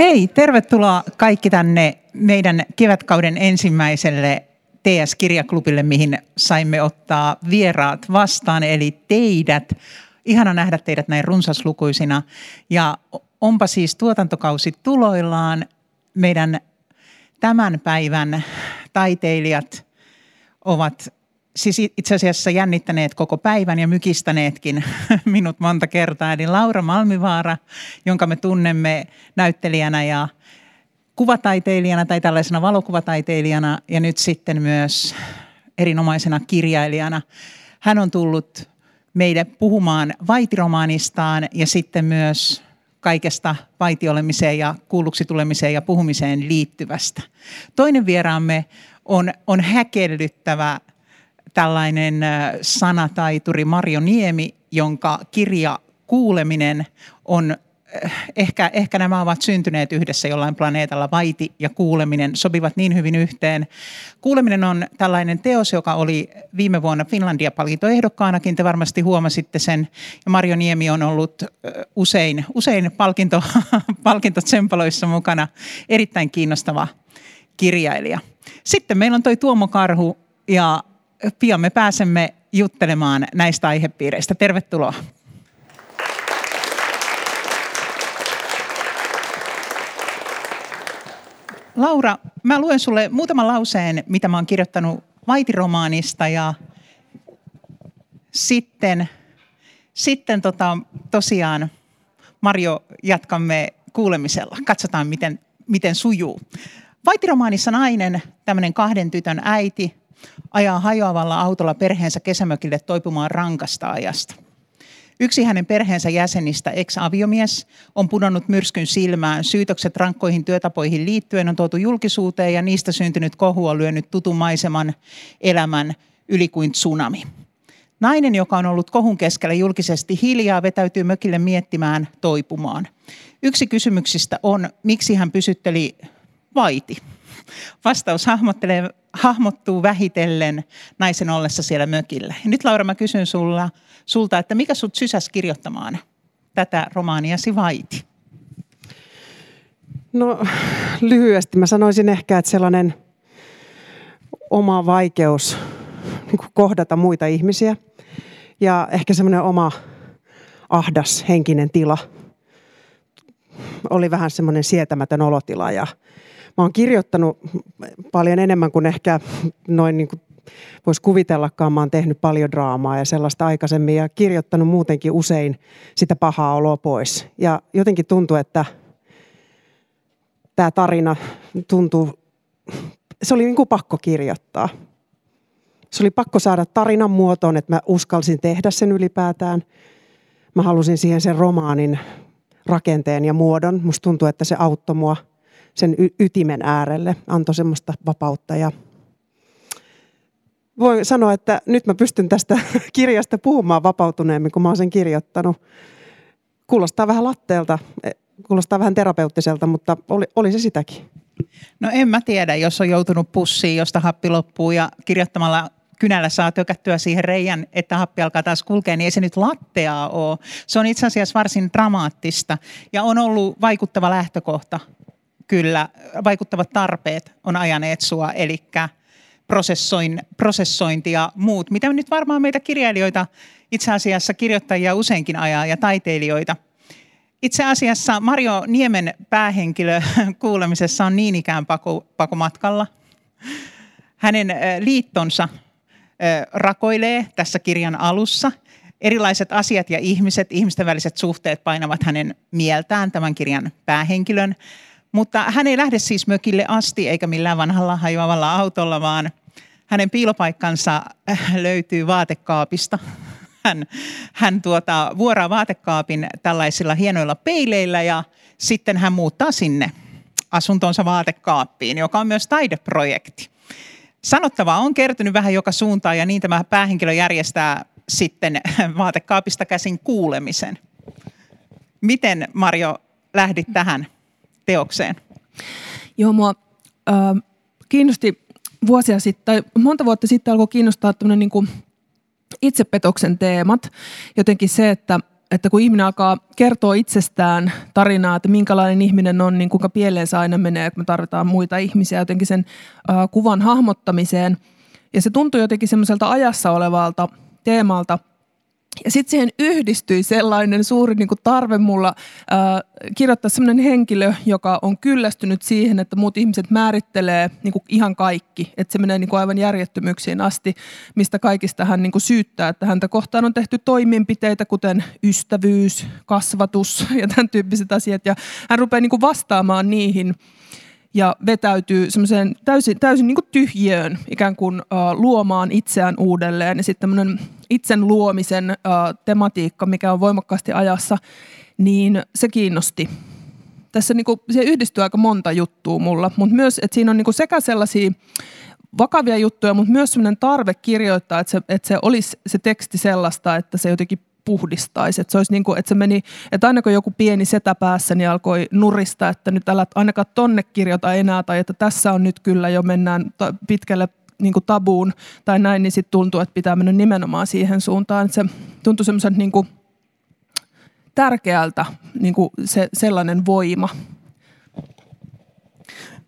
Hei, tervetuloa kaikki tänne meidän kevätkauden ensimmäiselle TS-kirjaklubille, mihin saimme ottaa vieraat vastaan, eli teidät. Ihana nähdä teidät näin runsaslukuisina. Ja onpa siis tuotantokausi tuloillaan. Meidän tämän päivän taiteilijat ovat siis itse asiassa jännittäneet koko päivän ja mykistäneetkin minut monta kertaa. Eli Laura Malmivaara, jonka me tunnemme näyttelijänä ja kuvataiteilijana tai tällaisena valokuvataiteilijana ja nyt sitten myös erinomaisena kirjailijana. Hän on tullut meille puhumaan vaitiromaanistaan ja sitten myös kaikesta vaitiolemiseen ja kuulluksi tulemiseen ja puhumiseen liittyvästä. Toinen vieraamme on, on häkellyttävä tällainen sanataituri Marjo Niemi, jonka kirja Kuuleminen on ehkä, ehkä nämä ovat syntyneet yhdessä jollain planeetalla. Vaiti ja kuuleminen sopivat niin hyvin yhteen. Kuuleminen on tällainen teos, joka oli viime vuonna Finlandia-palkintoehdokkaanakin. Te varmasti huomasitte sen. Ja Marjo Niemi on ollut usein, usein palkinto, palkintotsempaloissa mukana. Erittäin kiinnostava kirjailija. Sitten meillä on toi Tuomo Karhu ja pian me pääsemme juttelemaan näistä aihepiireistä. Tervetuloa. Laura, mä luen sulle muutaman lauseen, mitä mä oon kirjoittanut Vaitiromaanista ja sitten, sitten tota, tosiaan Marjo jatkamme kuulemisella. Katsotaan, miten, miten sujuu. Vaitiromaanissa nainen, tämmöinen kahden tytön äiti, ajaa hajoavalla autolla perheensä kesämökille toipumaan rankasta ajasta. Yksi hänen perheensä jäsenistä, ex-aviomies, on pudonnut myrskyn silmään. Syytökset rankkoihin työtapoihin liittyen on tuotu julkisuuteen ja niistä syntynyt kohu on lyönyt tutun maiseman elämän yli kuin tsunami. Nainen, joka on ollut kohun keskellä julkisesti hiljaa, vetäytyy mökille miettimään toipumaan. Yksi kysymyksistä on, miksi hän pysytteli vaiti. Vastaus hahmottelee, hahmottuu vähitellen naisen ollessa siellä mökillä. Ja nyt Laura, mä kysyn sulla, sulta, että mikä sut sysäs kirjoittamaan tätä romaaniasi vaiti? No lyhyesti mä sanoisin ehkä, että sellainen oma vaikeus niin kohdata muita ihmisiä ja ehkä semmoinen oma ahdas henkinen tila oli vähän semmoinen sietämätön olotila ja mä oon kirjoittanut paljon enemmän kuin ehkä noin niin kuin voisi kuvitellakaan. Mä oon tehnyt paljon draamaa ja sellaista aikaisemmin ja kirjoittanut muutenkin usein sitä pahaa oloa pois. Ja jotenkin tuntuu, että tämä tarina tuntuu, se oli niin kuin pakko kirjoittaa. Se oli pakko saada tarinan muotoon, että mä uskalsin tehdä sen ylipäätään. Mä halusin siihen sen romaanin rakenteen ja muodon. Musta tuntuu, että se auttoi mua – sen y- ytimen äärelle, antoi semmoista vapautta ja voin sanoa, että nyt mä pystyn tästä kirjasta puhumaan vapautuneemmin, kun mä oon sen kirjoittanut. Kuulostaa vähän latteelta, e, kuulostaa vähän terapeuttiselta, mutta oli, oli se sitäkin. No en mä tiedä, jos on joutunut pussiin, josta happi loppuu ja kirjoittamalla kynällä saa tökättyä siihen reijän, että happi alkaa taas kulkea, niin ei se nyt latteaa ole. Se on itse asiassa varsin dramaattista ja on ollut vaikuttava lähtökohta kyllä vaikuttavat tarpeet on ajaneet sua, eli prosessoin, prosessointi ja muut, mitä nyt varmaan meitä kirjailijoita, itse asiassa kirjoittajia useinkin ajaa ja taiteilijoita. Itse asiassa Mario Niemen päähenkilö kuulemisessa on niin ikään pako, pakomatkalla. Hänen liittonsa rakoilee tässä kirjan alussa. Erilaiset asiat ja ihmiset, ihmisten väliset suhteet painavat hänen mieltään tämän kirjan päähenkilön. Mutta hän ei lähde siis mökille asti eikä millään vanhalla hajoavalla autolla, vaan hänen piilopaikkansa äh, löytyy vaatekaapista. Hän, hän tuota, vuoraa vaatekaapin tällaisilla hienoilla peileillä ja sitten hän muuttaa sinne asuntonsa vaatekaappiin, joka on myös taideprojekti. Sanottavaa on kertynyt vähän joka suuntaan ja niin tämä päähenkilö järjestää sitten vaatekaapista käsin kuulemisen. Miten Marjo lähdit tähän teokseen? Joo, mua äh, kiinnosti vuosia sitten, tai monta vuotta sitten alkoi kiinnostaa tämmöinen niin itsepetoksen teemat. Jotenkin se, että että kun ihminen alkaa kertoa itsestään tarinaa, että minkälainen ihminen on, niin kuinka pieleen se aina menee, että me tarvitaan muita ihmisiä jotenkin sen kuvan hahmottamiseen. Ja se tuntuu jotenkin semmoiselta ajassa olevalta teemalta – ja sitten siihen yhdistyi sellainen suuri niin kuin tarve mulla äh, kirjoittaa sellainen henkilö, joka on kyllästynyt siihen, että muut ihmiset määrittelee niin kuin ihan kaikki. Että se menee niin kuin aivan järjettömyyksiin asti, mistä kaikista hän niin kuin syyttää. Että häntä kohtaan on tehty toimenpiteitä, kuten ystävyys, kasvatus ja tämän tyyppiset asiat. Ja hän rupeaa niin kuin vastaamaan niihin ja vetäytyy semmoiseen täysin, täysin niin kuin tyhjiöön, ikään kuin uh, luomaan itseään uudelleen. Ja sitten tämmöinen itsen luomisen uh, tematiikka, mikä on voimakkaasti ajassa, niin se kiinnosti. Tässä niin kuin, se yhdistyy aika monta juttua mulla, mutta myös, että siinä on niin kuin sekä sellaisia vakavia juttuja, mutta myös sellainen tarve kirjoittaa, että se, että se olisi se teksti sellaista, että se jotenkin puhdistaisi. Että se olisi niin kuin, että se meni, että aina kun joku pieni setä päässä, niin alkoi nurista, että nyt älä ainakaan tonne kirjoita enää, tai että tässä on nyt kyllä jo mennään pitkälle niin kuin tabuun tai näin, niin sitten tuntuu, että pitää mennä nimenomaan siihen suuntaan. Että se tuntuu semmoisen niin tärkeältä niin kuin se, sellainen voima.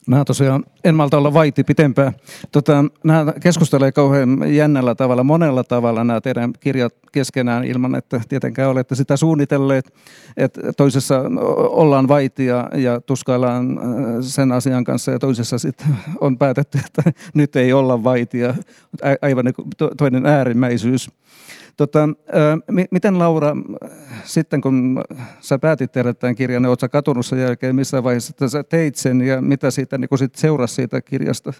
Mä tosiaan en malta olla vaiti pitempään. Tota, nämä keskustelee kauhean jännällä tavalla, monella tavalla nämä teidän kirjat keskenään ilman, että tietenkään olette sitä suunnitelleet. Että toisessa ollaan vaitia ja tuskaillaan äh, sen asian kanssa ja toisessa sitten on päätetty, että nyt ei olla vaitia. Aivan niin toinen äärimmäisyys. Tota, miten Laura, sitten kun sä päätit tehdä tämän kirjan, niin oletko katunut sen jälkeen missä vaiheessa, että sä teit sen ja mitä siitä niin sit seurasi siitä kirjasta?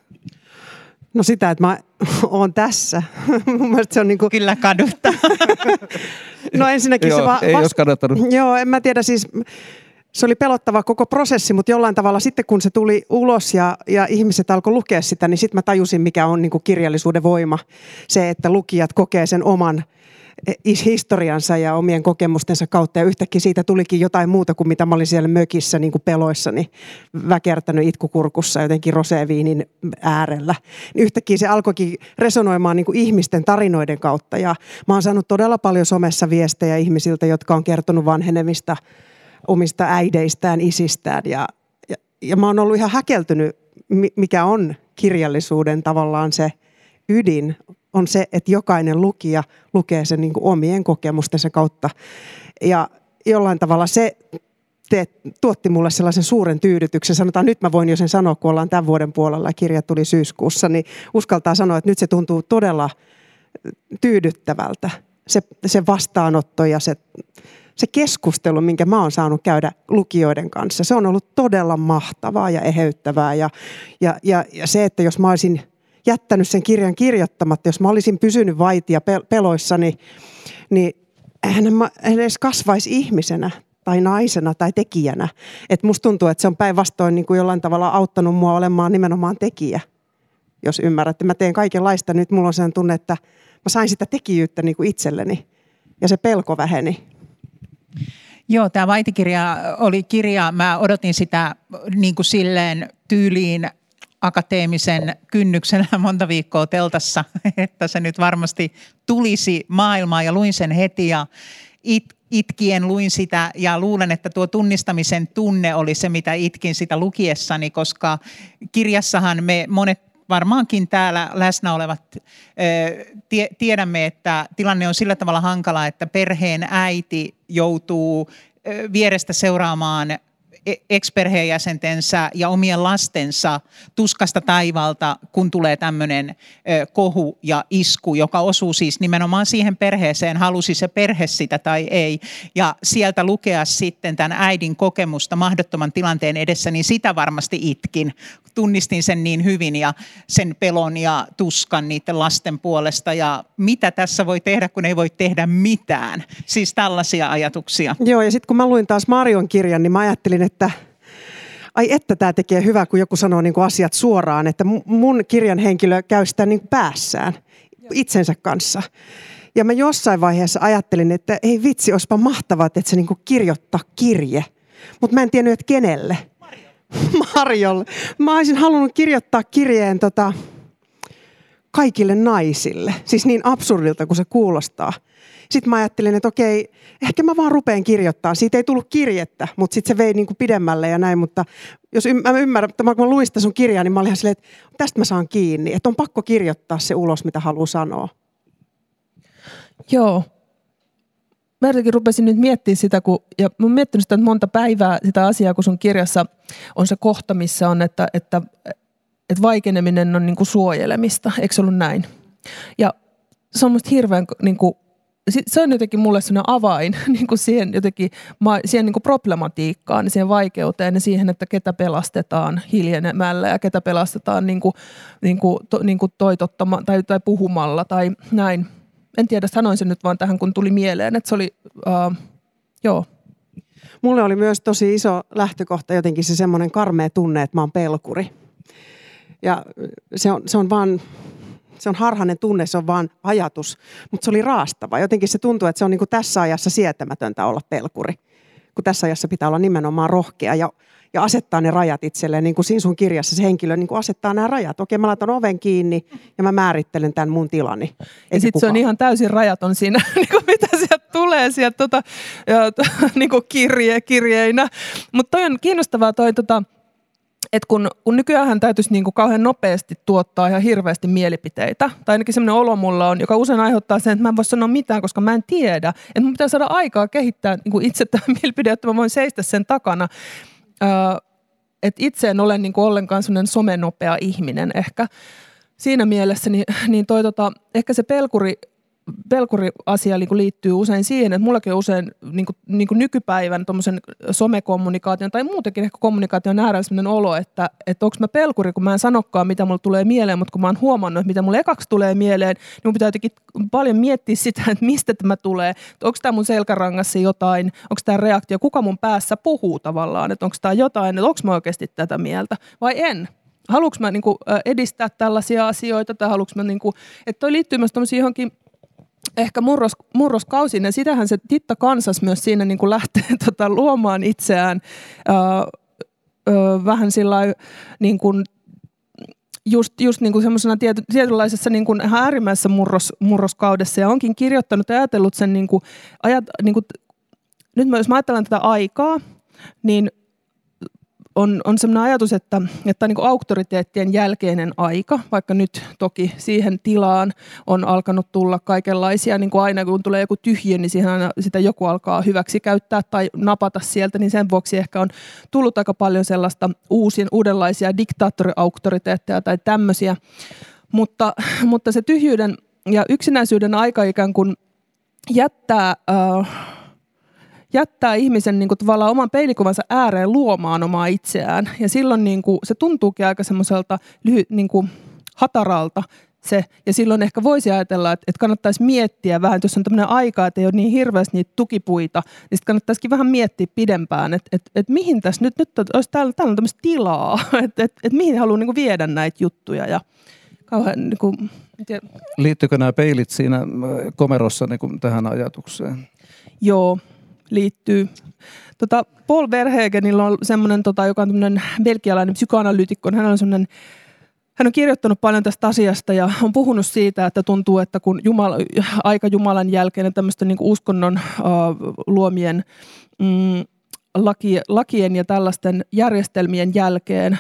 No sitä, että mä oon tässä. Mun mielestä se on niin kuin... Kyllä kaduttaa. no ensinnäkin joo, se vaan... Ei vast... kannattanut. Joo, en mä tiedä siis se oli pelottava koko prosessi, mutta jollain tavalla sitten kun se tuli ulos ja, ja ihmiset alkoi lukea sitä, niin sitten mä tajusin, mikä on niin kuin kirjallisuuden voima. Se, että lukijat kokee sen oman historiansa ja omien kokemustensa kautta. Ja yhtäkkiä siitä tulikin jotain muuta kuin mitä mä olin siellä mökissä niin kuin peloissani väkertänyt itkukurkussa jotenkin roseviinin äärellä. Niin yhtäkkiä se alkoikin resonoimaan niin kuin ihmisten tarinoiden kautta. Ja mä oon saanut todella paljon somessa viestejä ihmisiltä, jotka on kertonut vanhenemista omista äideistään, isistään. Ja, ja, ja mä oon ollut ihan häkeltynyt, mikä on kirjallisuuden tavallaan se ydin on se, että jokainen lukija lukee sen niin omien kokemustensa kautta. Ja jollain tavalla se te, tuotti mulle sellaisen suuren tyydytyksen. Sanotaan, nyt mä voin jo sen sanoa, kun ollaan tämän vuoden puolella ja kirja tuli syyskuussa, niin uskaltaa sanoa, että nyt se tuntuu todella tyydyttävältä. Se, se vastaanotto ja se, se keskustelu, minkä mä oon saanut käydä lukijoiden kanssa, se on ollut todella mahtavaa ja eheyttävää. Ja, ja, ja, ja se, että jos mä olisin jättänyt sen kirjan kirjoittamatta. Jos mä olisin pysynyt vaitia peloissani, niin hän mä edes kasvaisi ihmisenä tai naisena tai tekijänä. Et musta tuntuu, että se on päinvastoin niin kuin jollain tavalla auttanut mua olemaan nimenomaan tekijä, jos ymmärrätte. Mä teen kaikenlaista. Nyt mulla on sen tunne, että mä sain sitä tekijyyttä niin kuin itselleni ja se pelko väheni. Joo, tämä Vaitikirja oli kirja, mä odotin sitä niin kuin silleen tyyliin akateemisen kynnyksen monta viikkoa teltassa, että se nyt varmasti tulisi maailmaan. Ja luin sen heti ja it, itkien luin sitä. Ja luulen, että tuo tunnistamisen tunne oli se, mitä itkin sitä lukiessani, koska kirjassahan me monet varmaankin täällä läsnä olevat tiedämme, että tilanne on sillä tavalla hankala, että perheen äiti joutuu vierestä seuraamaan E- ex-perheenjäsentensä ja omien lastensa tuskasta taivalta, kun tulee tämmöinen kohu ja isku, joka osuu siis nimenomaan siihen perheeseen, halusi se perhe sitä tai ei. Ja sieltä lukea sitten tämän äidin kokemusta mahdottoman tilanteen edessä, niin sitä varmasti itkin. Tunnistin sen niin hyvin ja sen pelon ja tuskan niiden lasten puolesta. Ja mitä tässä voi tehdä, kun ei voi tehdä mitään? Siis tällaisia ajatuksia. Joo, ja sitten kun mä luin taas Marion kirjan, niin mä ajattelin, että ai että tämä tekee hyvää, kun joku sanoo niin kuin asiat suoraan, että mun kirjan henkilö käy sitä niin kuin päässään itsensä kanssa. Ja mä jossain vaiheessa ajattelin, että ei vitsi, olisipa mahtavaa, että se niin kuin kirjoittaa kirje. Mutta mä en tiennyt, että kenelle. Marjolle. Marjolle. Mä olisin halunnut kirjoittaa kirjeen tota, kaikille naisille. Siis niin absurdilta kuin se kuulostaa. Sitten mä ajattelin, että okei, ehkä mä vaan rupean kirjoittamaan. Siitä ei tullut kirjettä, mutta sitten se vei niin kuin pidemmälle ja näin. Mutta jos mä ymmärrän, että kun mä luin sitä sun kirjaa, niin mä olin silleen, että tästä mä saan kiinni. Että on pakko kirjoittaa se ulos, mitä haluaa sanoa. Joo. Mä jotenkin rupesin nyt miettimään sitä, kun, ja mä oon miettinyt sitä monta päivää sitä asiaa, kun sun kirjassa on se kohta, missä on, että, että, että vaikeneminen on niin kuin suojelemista. Eikö se ollut näin? Ja se on musta hirveän niin kuin, se on jotenkin mulle sellainen avain niin kuin siihen, jotenkin, siihen niin kuin problematiikkaan, siihen vaikeuteen ja siihen, että ketä pelastetaan hiljenemällä ja ketä pelastetaan niin kuin, niin kuin, to, niin kuin toitottama, tai, tai puhumalla tai näin. En tiedä, sanoin sen nyt vaan tähän, kun tuli mieleen, että se oli, uh, joo. Mulle oli myös tosi iso lähtökohta jotenkin se semmoinen karmea tunne, että mä oon pelkuri. Ja se on, se on vaan se on harhainen tunne, se on vaan ajatus, mutta se oli raastava. Jotenkin se tuntuu, että se on niin kuin tässä ajassa sietämätöntä olla pelkuri, kun tässä ajassa pitää olla nimenomaan rohkea ja, ja asettaa ne rajat itselleen, niin kuin siinä sun kirjassa se henkilö niin kuin asettaa nämä rajat. Okei, mä laitan oven kiinni ja mä määrittelen tämän mun tilani. ja sitten se on ihan täysin rajaton siinä, niin kuin mitä sieltä tulee sieltä tota, ja, niin kuin kirje, kirjeinä. Mutta toi on kiinnostavaa toi tota, että kun, kun nykyään täytyisi niin kuin kauhean nopeasti tuottaa ihan hirveästi mielipiteitä, tai ainakin sellainen olo mulla on, joka usein aiheuttaa sen, että mä en voi sanoa mitään, koska mä en tiedä. Että mun pitää saada aikaa kehittää niin kuin itse tämä mielipide, että mä voin seistä sen takana. Öö, että itse en ole niin kuin ollenkaan sellainen somenopea ihminen ehkä. Siinä mielessä niin, niin toi, tota, ehkä se pelkuri pelkuriasia niin liittyy usein siihen, että mullakin usein niin kuin, niin kuin nykypäivän somekommunikaation tai muutenkin ehkä kommunikaation äärellä sellainen olo, että, että onko mä pelkuri, kun mä en sanokaan, mitä mulle tulee mieleen, mutta kun mä oon huomannut, että mitä mulle ekaksi tulee mieleen, niin mun pitää jotenkin paljon miettiä sitä, että mistä tämä tulee, onko tämä mun selkärangassa jotain, onko tämä reaktio, kuka mun päässä puhuu tavallaan, että onko tämä jotain, että onko mä oikeasti tätä mieltä? Vai en? Haluanko mä niin kuin, edistää tällaisia asioita tai haluanko mä, niin kuin, että toi liittyy myös johonkin ehkä murros, murroskausin, ja sitähän se Titta Kansas myös siinä niin kuin lähtee tota, luomaan itseään öö, öö, vähän sillä niin kuin just, just niin kuin semmoisena tiety, tietynlaisessa niin kuin äärimmäisessä murros, murroskaudessa. Ja onkin kirjoittanut ja ajatellut sen, niin kuin, ajat, niin kuin, nyt jos mä ajattelen tätä aikaa, niin on, on sellainen ajatus, että, että niin kuin auktoriteettien jälkeinen aika, vaikka nyt toki siihen tilaan on alkanut tulla kaikenlaisia, niin kuin aina kun tulee joku tyhjä, niin siihen aina sitä joku alkaa hyväksi käyttää tai napata sieltä, niin sen vuoksi ehkä on tullut aika paljon sellaista uusin, uudenlaisia diktaattoriauktoriteetteja tai tämmöisiä. Mutta, mutta se tyhjyyden ja yksinäisyyden aika ikään kuin jättää... Uh, jättää ihmisen niin kuin, tavallaan oman peilikuvansa ääreen luomaan omaa itseään. Ja silloin niin kuin, se tuntuukin aika semmoiselta lyhy, niin kuin, hataralta se. Ja silloin ehkä voisi ajatella, että, että kannattaisi miettiä vähän, että jos on tämmöinen aika, että ei ole niin hirveästi niitä tukipuita, niin sitten kannattaisikin vähän miettiä pidempään, että, että, että mihin tässä nyt, nyt olisi täällä, täällä on tämmöistä tilaa, että, että, että mihin haluaa niin viedä näitä juttuja. Ja kauhean, niin kuin, Liittyykö nämä peilit siinä komerossa niin kuin tähän ajatukseen? Joo, liittyy. Tota, Paul Verhegenillä on semmoinen, tota, joka on tämmöinen belgialainen psykoanalyytikko, hän on semmoinen hän on kirjoittanut paljon tästä asiasta ja on puhunut siitä, että tuntuu, että kun Jumala, aika Jumalan jälkeen ja tämmöisten niin uskonnon uh, luomien mm, laki, lakien ja tällaisten järjestelmien jälkeen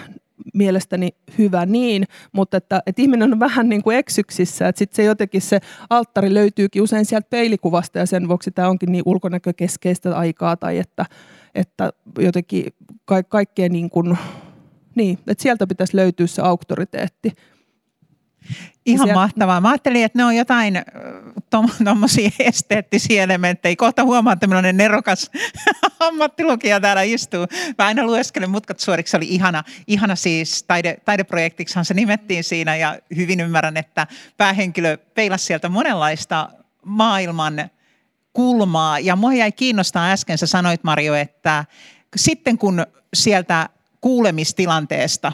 mielestäni hyvä niin, mutta että, että ihminen on vähän niin kuin eksyksissä, että sitten se jotenkin se alttari löytyykin usein sieltä peilikuvasta ja sen vuoksi tämä onkin niin ulkonäkökeskeistä aikaa tai että, että jotenkin ka- kaikkea niin kuin, niin, että sieltä pitäisi löytyä se auktoriteetti. Ihan siellä... mahtavaa. Mä ajattelin, että ne on jotain tuommoisia tom, esteettisiä elementtejä. Kohta huomaan, että millainen nerokas ammattilukija täällä istuu. Mä aina lueskelen mutkat suoriksi. Se oli ihana, ihana siis taide, taideprojektiksihan se nimettiin siinä ja hyvin ymmärrän, että päähenkilö peilasi sieltä monenlaista maailman kulmaa. Ja mua jäi kiinnostaa äsken, sä sanoit Mario, että sitten kun sieltä kuulemistilanteesta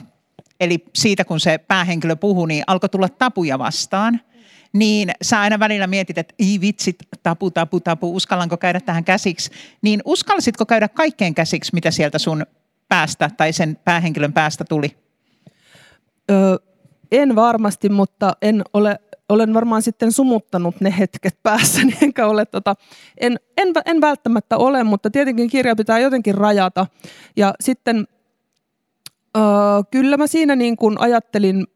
eli siitä kun se päähenkilö puhuu, niin alkoi tulla tapuja vastaan. Niin sä aina välillä mietit, että ei vitsit, tapu, tapu, tapu, uskallanko käydä tähän käsiksi. Niin uskallisitko käydä kaikkeen käsiksi, mitä sieltä sun päästä tai sen päähenkilön päästä tuli? Öö, En varmasti, mutta en ole, olen varmaan sitten sumuttanut ne hetket päässäni, enkä ole tota, en, en, en välttämättä ole, mutta tietenkin kirja pitää jotenkin rajata. Ja sitten öö, kyllä mä siinä niin kuin ajattelin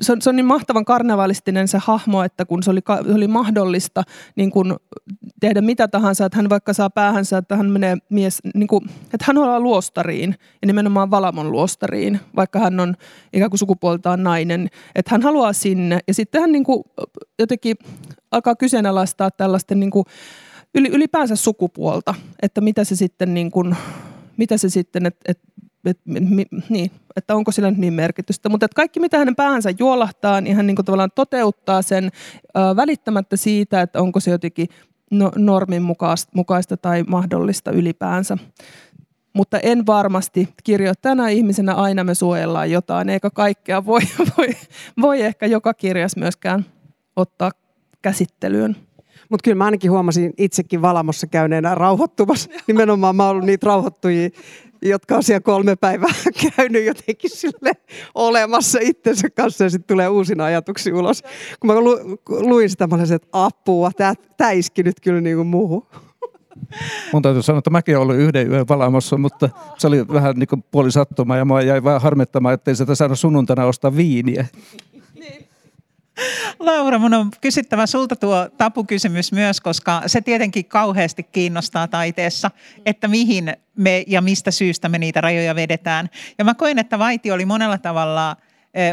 se on, se on niin mahtavan karnevalistinen se hahmo, että kun se oli, se oli mahdollista niin kun tehdä mitä tahansa, että hän vaikka saa päähänsä, että hän menee mies, niin kun, että hän haluaa luostariin ja nimenomaan Valamon luostariin, vaikka hän on ikään kuin sukupuoltaan nainen, että hän haluaa sinne ja sitten hän niin kun, jotenkin alkaa kyseenalaistaa tällaisten niin kun, ylipäänsä sukupuolta, että mitä se sitten niin kun, mitä se sitten, että, että et, mi, niin, että onko sillä nyt niin merkitystä. Mutta että kaikki, mitä hänen päähänsä juolahtaa, niin hän niin kuin tavallaan toteuttaa sen ö, välittämättä siitä, että onko se jotenkin no, normin mukaista, mukaista tai mahdollista ylipäänsä. Mutta en varmasti kirjoittajana ihmisenä aina me suojellaan jotain, eikä kaikkea voi, voi, voi ehkä joka kirjas myöskään ottaa käsittelyyn. Mutta kyllä mä ainakin huomasin itsekin Valamossa käyneenä rauhoittumassa. Nimenomaan mä oon ollut niitä rauhoittujia jotka on siellä kolme päivää käynyt jotenkin sille olemassa itsensä kanssa ja sitten tulee uusina ajatuksia ulos. Kun mä lu, luin sitä, mä olisin, että apua, tämä iski nyt kyllä niin kuin muuhun. Mun täytyy sanoa, että mäkin olen yhden yön valamossa, mutta se oli vähän niin kuin ja mua jäi vähän harmittamaan, ettei sitä saada sunnuntaina ostaa viiniä. Laura, mun on kysyttävä sulta tuo tapukysymys myös, koska se tietenkin kauheasti kiinnostaa taiteessa, että mihin me ja mistä syystä me niitä rajoja vedetään. Ja mä koen, että Vaiti oli monella tavalla –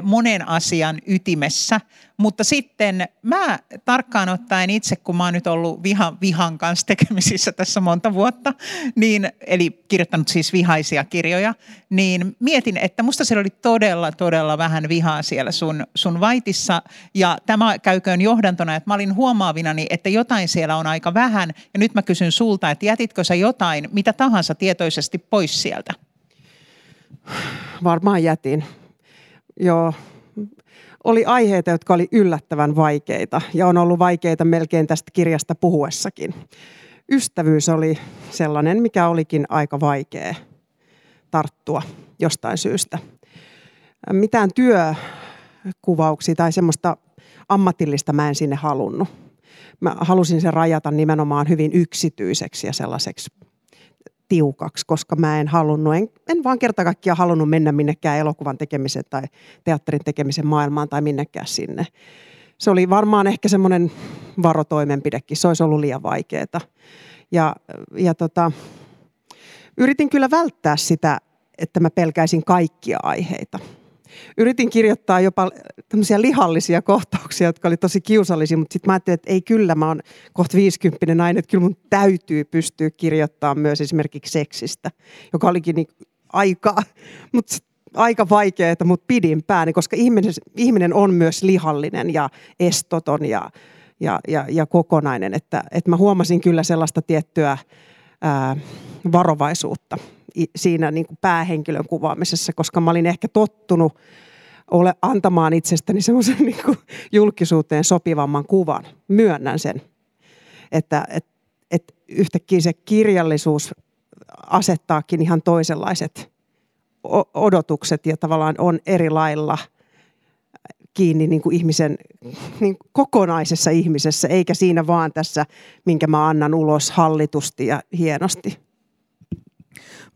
monen asian ytimessä. Mutta sitten mä tarkkaan ottaen itse, kun mä oon nyt ollut vihan, vihan kanssa tekemisissä tässä monta vuotta, niin, eli kirjoittanut siis vihaisia kirjoja, niin mietin, että musta siellä oli todella, todella vähän vihaa siellä sun, sun vaitissa. Ja tämä käyköön johdantona, että mä olin huomaavinani, että jotain siellä on aika vähän. Ja nyt mä kysyn sulta, että jätitkö sä jotain, mitä tahansa tietoisesti pois sieltä? Varmaan jätin Joo, oli aiheita, jotka oli yllättävän vaikeita ja on ollut vaikeita melkein tästä kirjasta puhuessakin. Ystävyys oli sellainen, mikä olikin aika vaikea tarttua jostain syystä. Mitään työkuvauksia tai semmoista ammatillista mä en sinne halunnut. Mä halusin sen rajata nimenomaan hyvin yksityiseksi ja sellaiseksi tiukaksi, koska mä en halunnut, en, en vaan kerta kaikkiaan halunnut mennä minnekään elokuvan tekemisen tai teatterin tekemisen maailmaan tai minnekään sinne. Se oli varmaan ehkä semmoinen varotoimenpidekin, se olisi ollut liian vaikeaa. Ja, ja tota, yritin kyllä välttää sitä, että mä pelkäisin kaikkia aiheita yritin kirjoittaa jopa tämmöisiä lihallisia kohtauksia, jotka oli tosi kiusallisia, mutta sitten mä ajattelin, että ei kyllä, mä oon kohta 50 nainen, että kyllä mun täytyy pystyä kirjoittamaan myös esimerkiksi seksistä, joka olikin niin aika, mutta aika vaikeaa, mutta pidin pääni, koska ihminen, ihminen on myös lihallinen ja estoton ja, ja, ja, ja kokonainen, että, että mä huomasin kyllä sellaista tiettyä ää, varovaisuutta siinä niin kuin päähenkilön kuvaamisessa, koska mä olin ehkä tottunut ole antamaan itsestäni semmoisen niin kuin julkisuuteen sopivamman kuvan. Myönnän sen, että et, et yhtäkkiä se kirjallisuus asettaakin ihan toisenlaiset odotukset ja tavallaan on eri lailla kiinni niin kuin ihmisen niin kokonaisessa ihmisessä, eikä siinä vaan tässä, minkä mä annan ulos hallitusti ja hienosti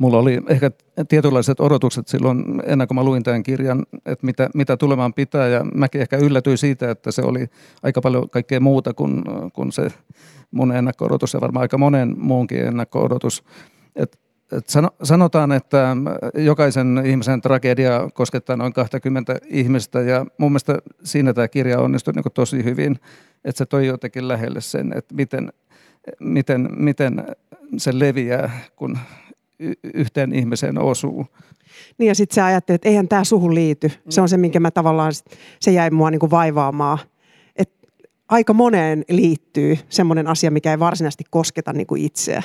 mulla oli ehkä tietynlaiset odotukset silloin ennen kuin mä luin tämän kirjan, että mitä, mitä tulemaan pitää ja mäkin ehkä yllätyin siitä, että se oli aika paljon kaikkea muuta kuin, kuin se mun ennakko-odotus ja varmaan aika monen muunkin ennakko-odotus. Et, et sano, sanotaan, että jokaisen ihmisen tragedia koskettaa noin 20 ihmistä ja mun mielestä siinä tämä kirja onnistui niin tosi hyvin, että se toi jotenkin lähelle sen, että miten, miten, miten se leviää, kun yhteen ihmiseen osuu. Niin ja sitten sä ajattelet, että eihän tämä suhun liity. Se on se, minkä mä tavallaan, se jäi mua niinku vaivaamaan. Et aika moneen liittyy semmoinen asia, mikä ei varsinaisesti kosketa niinku itseä.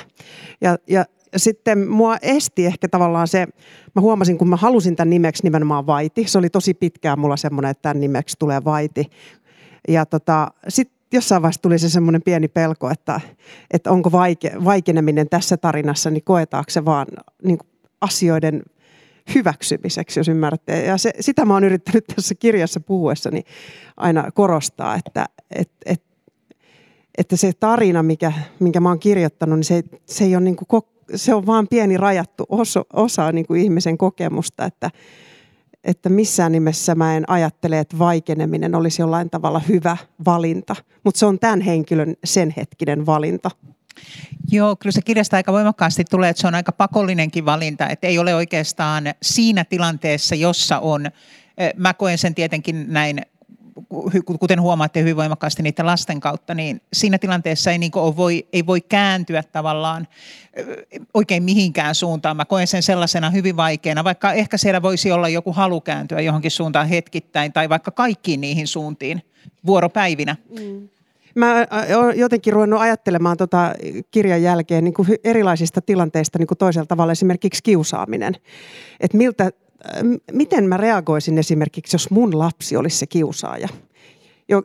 Ja, ja sitten mua esti ehkä tavallaan se, mä huomasin, kun mä halusin tämän nimeksi nimenomaan Vaiti. Se oli tosi pitkään mulla semmoinen, että tämän nimeksi tulee Vaiti. Ja tota, sitten jossain vaiheessa tuli se semmoinen pieni pelko, että, että onko vaike, vaikeneminen tässä tarinassa, niin koetaanko se vaan niin asioiden hyväksymiseksi, jos ymmärrätte. Ja se, sitä mä oon yrittänyt tässä kirjassa puhuessani aina korostaa, että, että, että, että se tarina, mikä, minkä mä oon kirjoittanut, niin se, se, ei ole niin kuin, se on vaan pieni rajattu osa, osa niin kuin ihmisen kokemusta, että, että missään nimessä mä en ajattele, että vaikeneminen olisi jollain tavalla hyvä valinta, mutta se on tämän henkilön sen hetkinen valinta. Joo, kyllä se kirjasta aika voimakkaasti tulee, että se on aika pakollinenkin valinta, että ei ole oikeastaan siinä tilanteessa, jossa on, mä koen sen tietenkin näin kuten huomaatte hyvin voimakkaasti niiden lasten kautta, niin siinä tilanteessa ei, niin voi, ei voi kääntyä tavallaan oikein mihinkään suuntaan. Mä koen sen sellaisena hyvin vaikeana, vaikka ehkä siellä voisi olla joku halu kääntyä johonkin suuntaan hetkittäin tai vaikka kaikkiin niihin suuntiin vuoropäivinä. Mm. Mä oon jotenkin ruvennut ajattelemaan tota kirjan jälkeen niin kuin erilaisista tilanteista niin kuin toisella tavalla, esimerkiksi kiusaaminen. Että miltä miten mä reagoisin esimerkiksi, jos mun lapsi olisi se kiusaaja.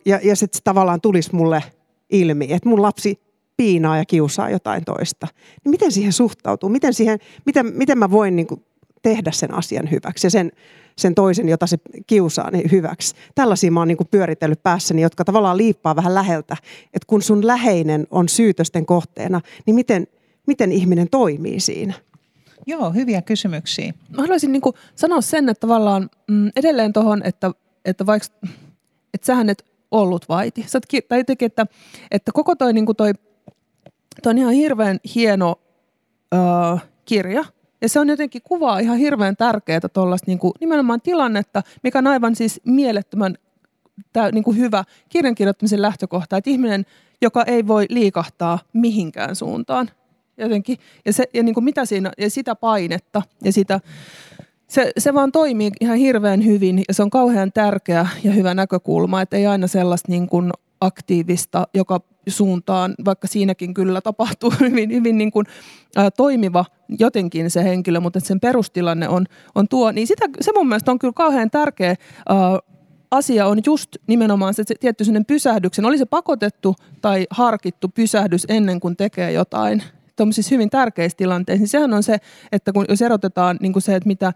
Ja, ja se tavallaan tulisi mulle ilmi, että mun lapsi piinaa ja kiusaa jotain toista. Niin miten siihen suhtautuu? Miten, siihen, miten, miten mä voin niin kuin tehdä sen asian hyväksi ja sen, sen toisen, jota se kiusaa, niin hyväksi. Tällaisia mä oon niin pyöritellyt päässäni, jotka tavallaan liippaa vähän läheltä. Että kun sun läheinen on syytösten kohteena, niin miten, miten ihminen toimii siinä? Joo, hyviä kysymyksiä. Mä haluaisin niin kuin sanoa sen, että tavallaan mm, edelleen tuohon, että, että vaikka että sähän et ollut vaiti. Sä oot, tai jotenkin, että, että koko toi, niin kuin toi, toi on ihan hirveän hieno öö, kirja. Ja se on jotenkin kuvaa ihan hirveän tärkeää tuollaista niin nimenomaan tilannetta, mikä on aivan siis mielettömän tää, niin kuin hyvä kirjankirjoittamisen lähtökohta, että ihminen, joka ei voi liikahtaa mihinkään suuntaan, jotenkin. Ja, se, ja niin kuin mitä siinä, ja sitä painetta ja sitä, se, se vaan toimii ihan hirveän hyvin ja se on kauhean tärkeä ja hyvä näkökulma, että ei aina sellaista niin kuin aktiivista, joka suuntaan, vaikka siinäkin kyllä tapahtuu hyvin, hyvin niin kuin, ää, toimiva jotenkin se henkilö, mutta sen perustilanne on, on tuo, niin sitä, se mun mielestä on kyllä kauhean tärkeä ää, asia on just nimenomaan se, se tietty pysähdyksen, oli se pakotettu tai harkittu pysähdys ennen kuin tekee jotain tuommoisissa hyvin tärkeissä tilanteissa, niin sehän on se, että kun jos erotetaan niin kuin se, että mitä,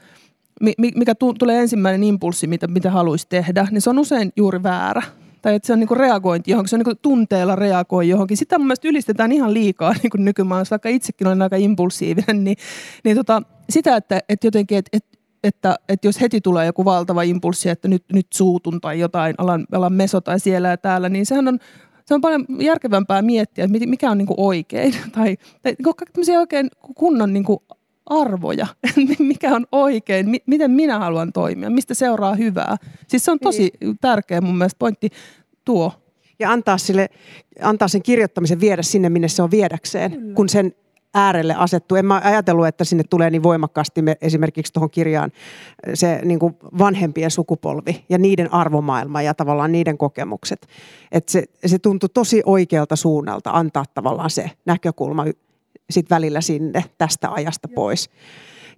mikä tulee ensimmäinen impulssi, mitä, mitä haluaisi tehdä, niin se on usein juuri väärä. Tai että se on niin kuin reagointi johonkin, se on niin kuin tunteella reagoi johonkin. Sitä mun mielestä ylistetään ihan liikaa niin kuin nykymaailmassa, vaikka itsekin olen aika impulsiivinen, niin, niin tota, sitä, että, että jotenkin, että, että että, että jos heti tulee joku valtava impulssi, että nyt, nyt suutun tai jotain, alan, alan meso tai siellä ja täällä, niin sehän on se on paljon järkevämpää miettiä, että mikä on niin kuin oikein. Tai, tai tämmöisiä oikein kunnon niin kuin arvoja, mikä on oikein, miten minä haluan toimia, mistä seuraa hyvää. Siis se on tosi niin. tärkeä mun mielestä pointti tuo. Ja antaa, sille, antaa sen kirjoittamisen viedä sinne, minne se on viedäkseen, Kyllä. kun sen äärelle asettuu. En mä ajatellut, että sinne tulee niin voimakkaasti me, esimerkiksi tuohon kirjaan se niin kuin vanhempien sukupolvi ja niiden arvomaailma ja tavallaan niiden kokemukset. Että se, se tuntui tosi oikealta suunnalta antaa tavallaan se näkökulma sit välillä sinne tästä ajasta pois.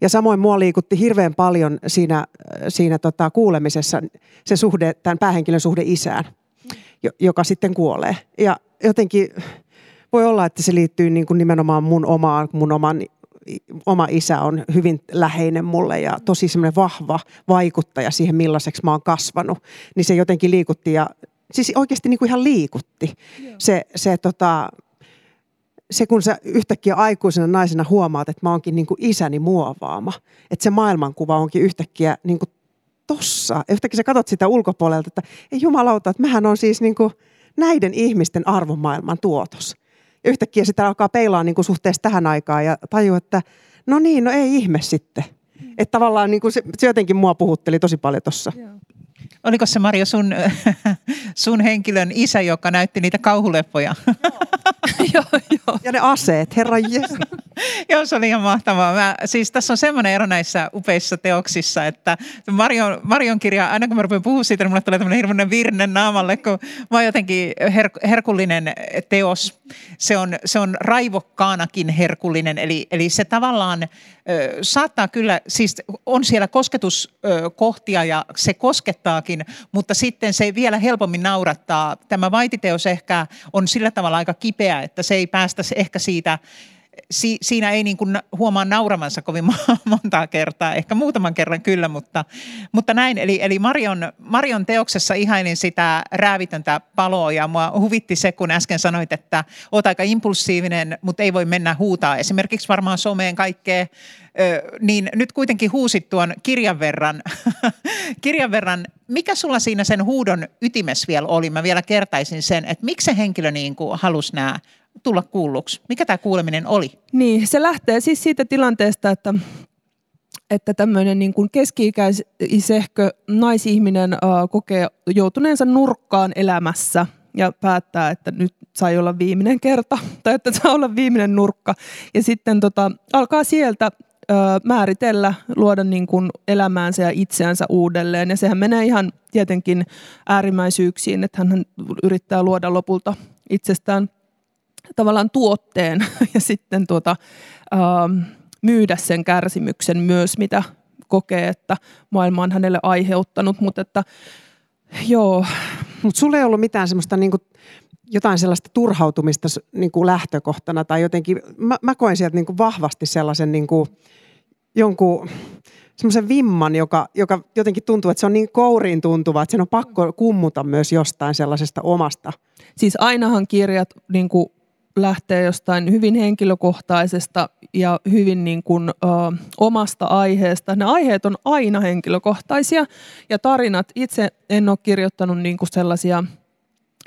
Ja samoin mua liikutti hirveän paljon siinä, siinä tota kuulemisessa se suhde, tämän päähenkilön suhde isään, joka sitten kuolee. Ja jotenkin voi olla, että se liittyy niin kuin nimenomaan mun omaan, mun oman oma isä on hyvin läheinen mulle ja tosi semmoinen vahva vaikuttaja siihen, millaiseksi mä oon kasvanut. Niin se jotenkin liikutti ja siis oikeasti niin kuin ihan liikutti. Se, se, tota, se, kun sä yhtäkkiä aikuisena naisena huomaat, että mä oonkin niin kuin isäni muovaama. Että se maailmankuva onkin yhtäkkiä niin kuin tossa. Yhtäkkiä sä katsot sitä ulkopuolelta, että ei jumalauta, että mähän on siis niin kuin näiden ihmisten arvomaailman tuotos yhtäkkiä sitä alkaa peilaa niin kuin suhteessa tähän aikaan ja tajuu, että no niin, no ei ihme sitten. Että tavallaan niin kuin se, se jotenkin mua puhutteli tosi paljon tuossa. Oliko se Mario sun, sun henkilön isä, joka näytti niitä kauhuleppoja? joo, joo. Ja ne aseet, herra jes. joo, se oli ihan mahtavaa. Mä, siis tässä on semmoinen ero näissä upeissa teoksissa, että Marion, Marion kirja, aina kun mä rupean puhua siitä, niin mulle tulee tämmöinen hirveän virne naamalle, kun mä oon jotenkin her- herkullinen teos. Se on, se on raivokkaanakin herkullinen, eli, eli se tavallaan ö, saattaa kyllä, siis on siellä kosketuskohtia ja se koskettaakin, mutta sitten se vielä helpommin naurattaa. Tämä vaititeos ehkä on sillä tavalla aika kipeä, että se ei päästä ehkä siitä si, siinä ei niin kuin huomaa nauramansa kovin montaa kertaa, ehkä muutaman kerran kyllä, mutta, mutta näin. Eli, eli Marion, Marion teoksessa ihailin sitä räävitöntä paloa ja mua huvitti se, kun äsken sanoit, että oot aika impulsiivinen, mutta ei voi mennä huutaa esimerkiksi varmaan someen kaikkea, niin nyt kuitenkin huusit tuon kirjan verran. kirjan verran. Mikä sulla siinä sen huudon ytimes vielä oli? Mä vielä kertaisin sen, että miksi se henkilö niin kuin halusi nämä tulla kuulluksi? Mikä tämä kuuleminen oli? Niin, se lähtee siis siitä tilanteesta, että että tämmöinen niin kuin keski-ikäisehkö naisihminen äh, kokee joutuneensa nurkkaan elämässä ja päättää, että nyt sai olla viimeinen kerta tai että saa olla viimeinen nurkka. Ja sitten tota, alkaa sieltä määritellä, luoda niin kuin elämäänsä ja itseänsä uudelleen. Ja sehän menee ihan tietenkin äärimmäisyyksiin, että hän yrittää luoda lopulta itsestään tavallaan tuotteen ja sitten tuota, ö, myydä sen kärsimyksen myös, mitä kokee, että maailma on hänelle aiheuttanut. Mutta että joo. Mutta sulla ei ollut mitään semmoista niinku jotain sellaista turhautumista niin kuin lähtökohtana tai jotenkin, mä, mä koen sieltä niin kuin vahvasti sellaisen niin kuin, jonkun semmoisen vimman, joka, joka jotenkin tuntuu, että se on niin kouriin tuntuva, että sen on pakko kummuta myös jostain sellaisesta omasta. Siis ainahan kirjat niin kuin lähtee jostain hyvin henkilökohtaisesta ja hyvin niin kuin, ö, omasta aiheesta. Ne aiheet on aina henkilökohtaisia ja tarinat, itse en ole kirjoittanut niin kuin sellaisia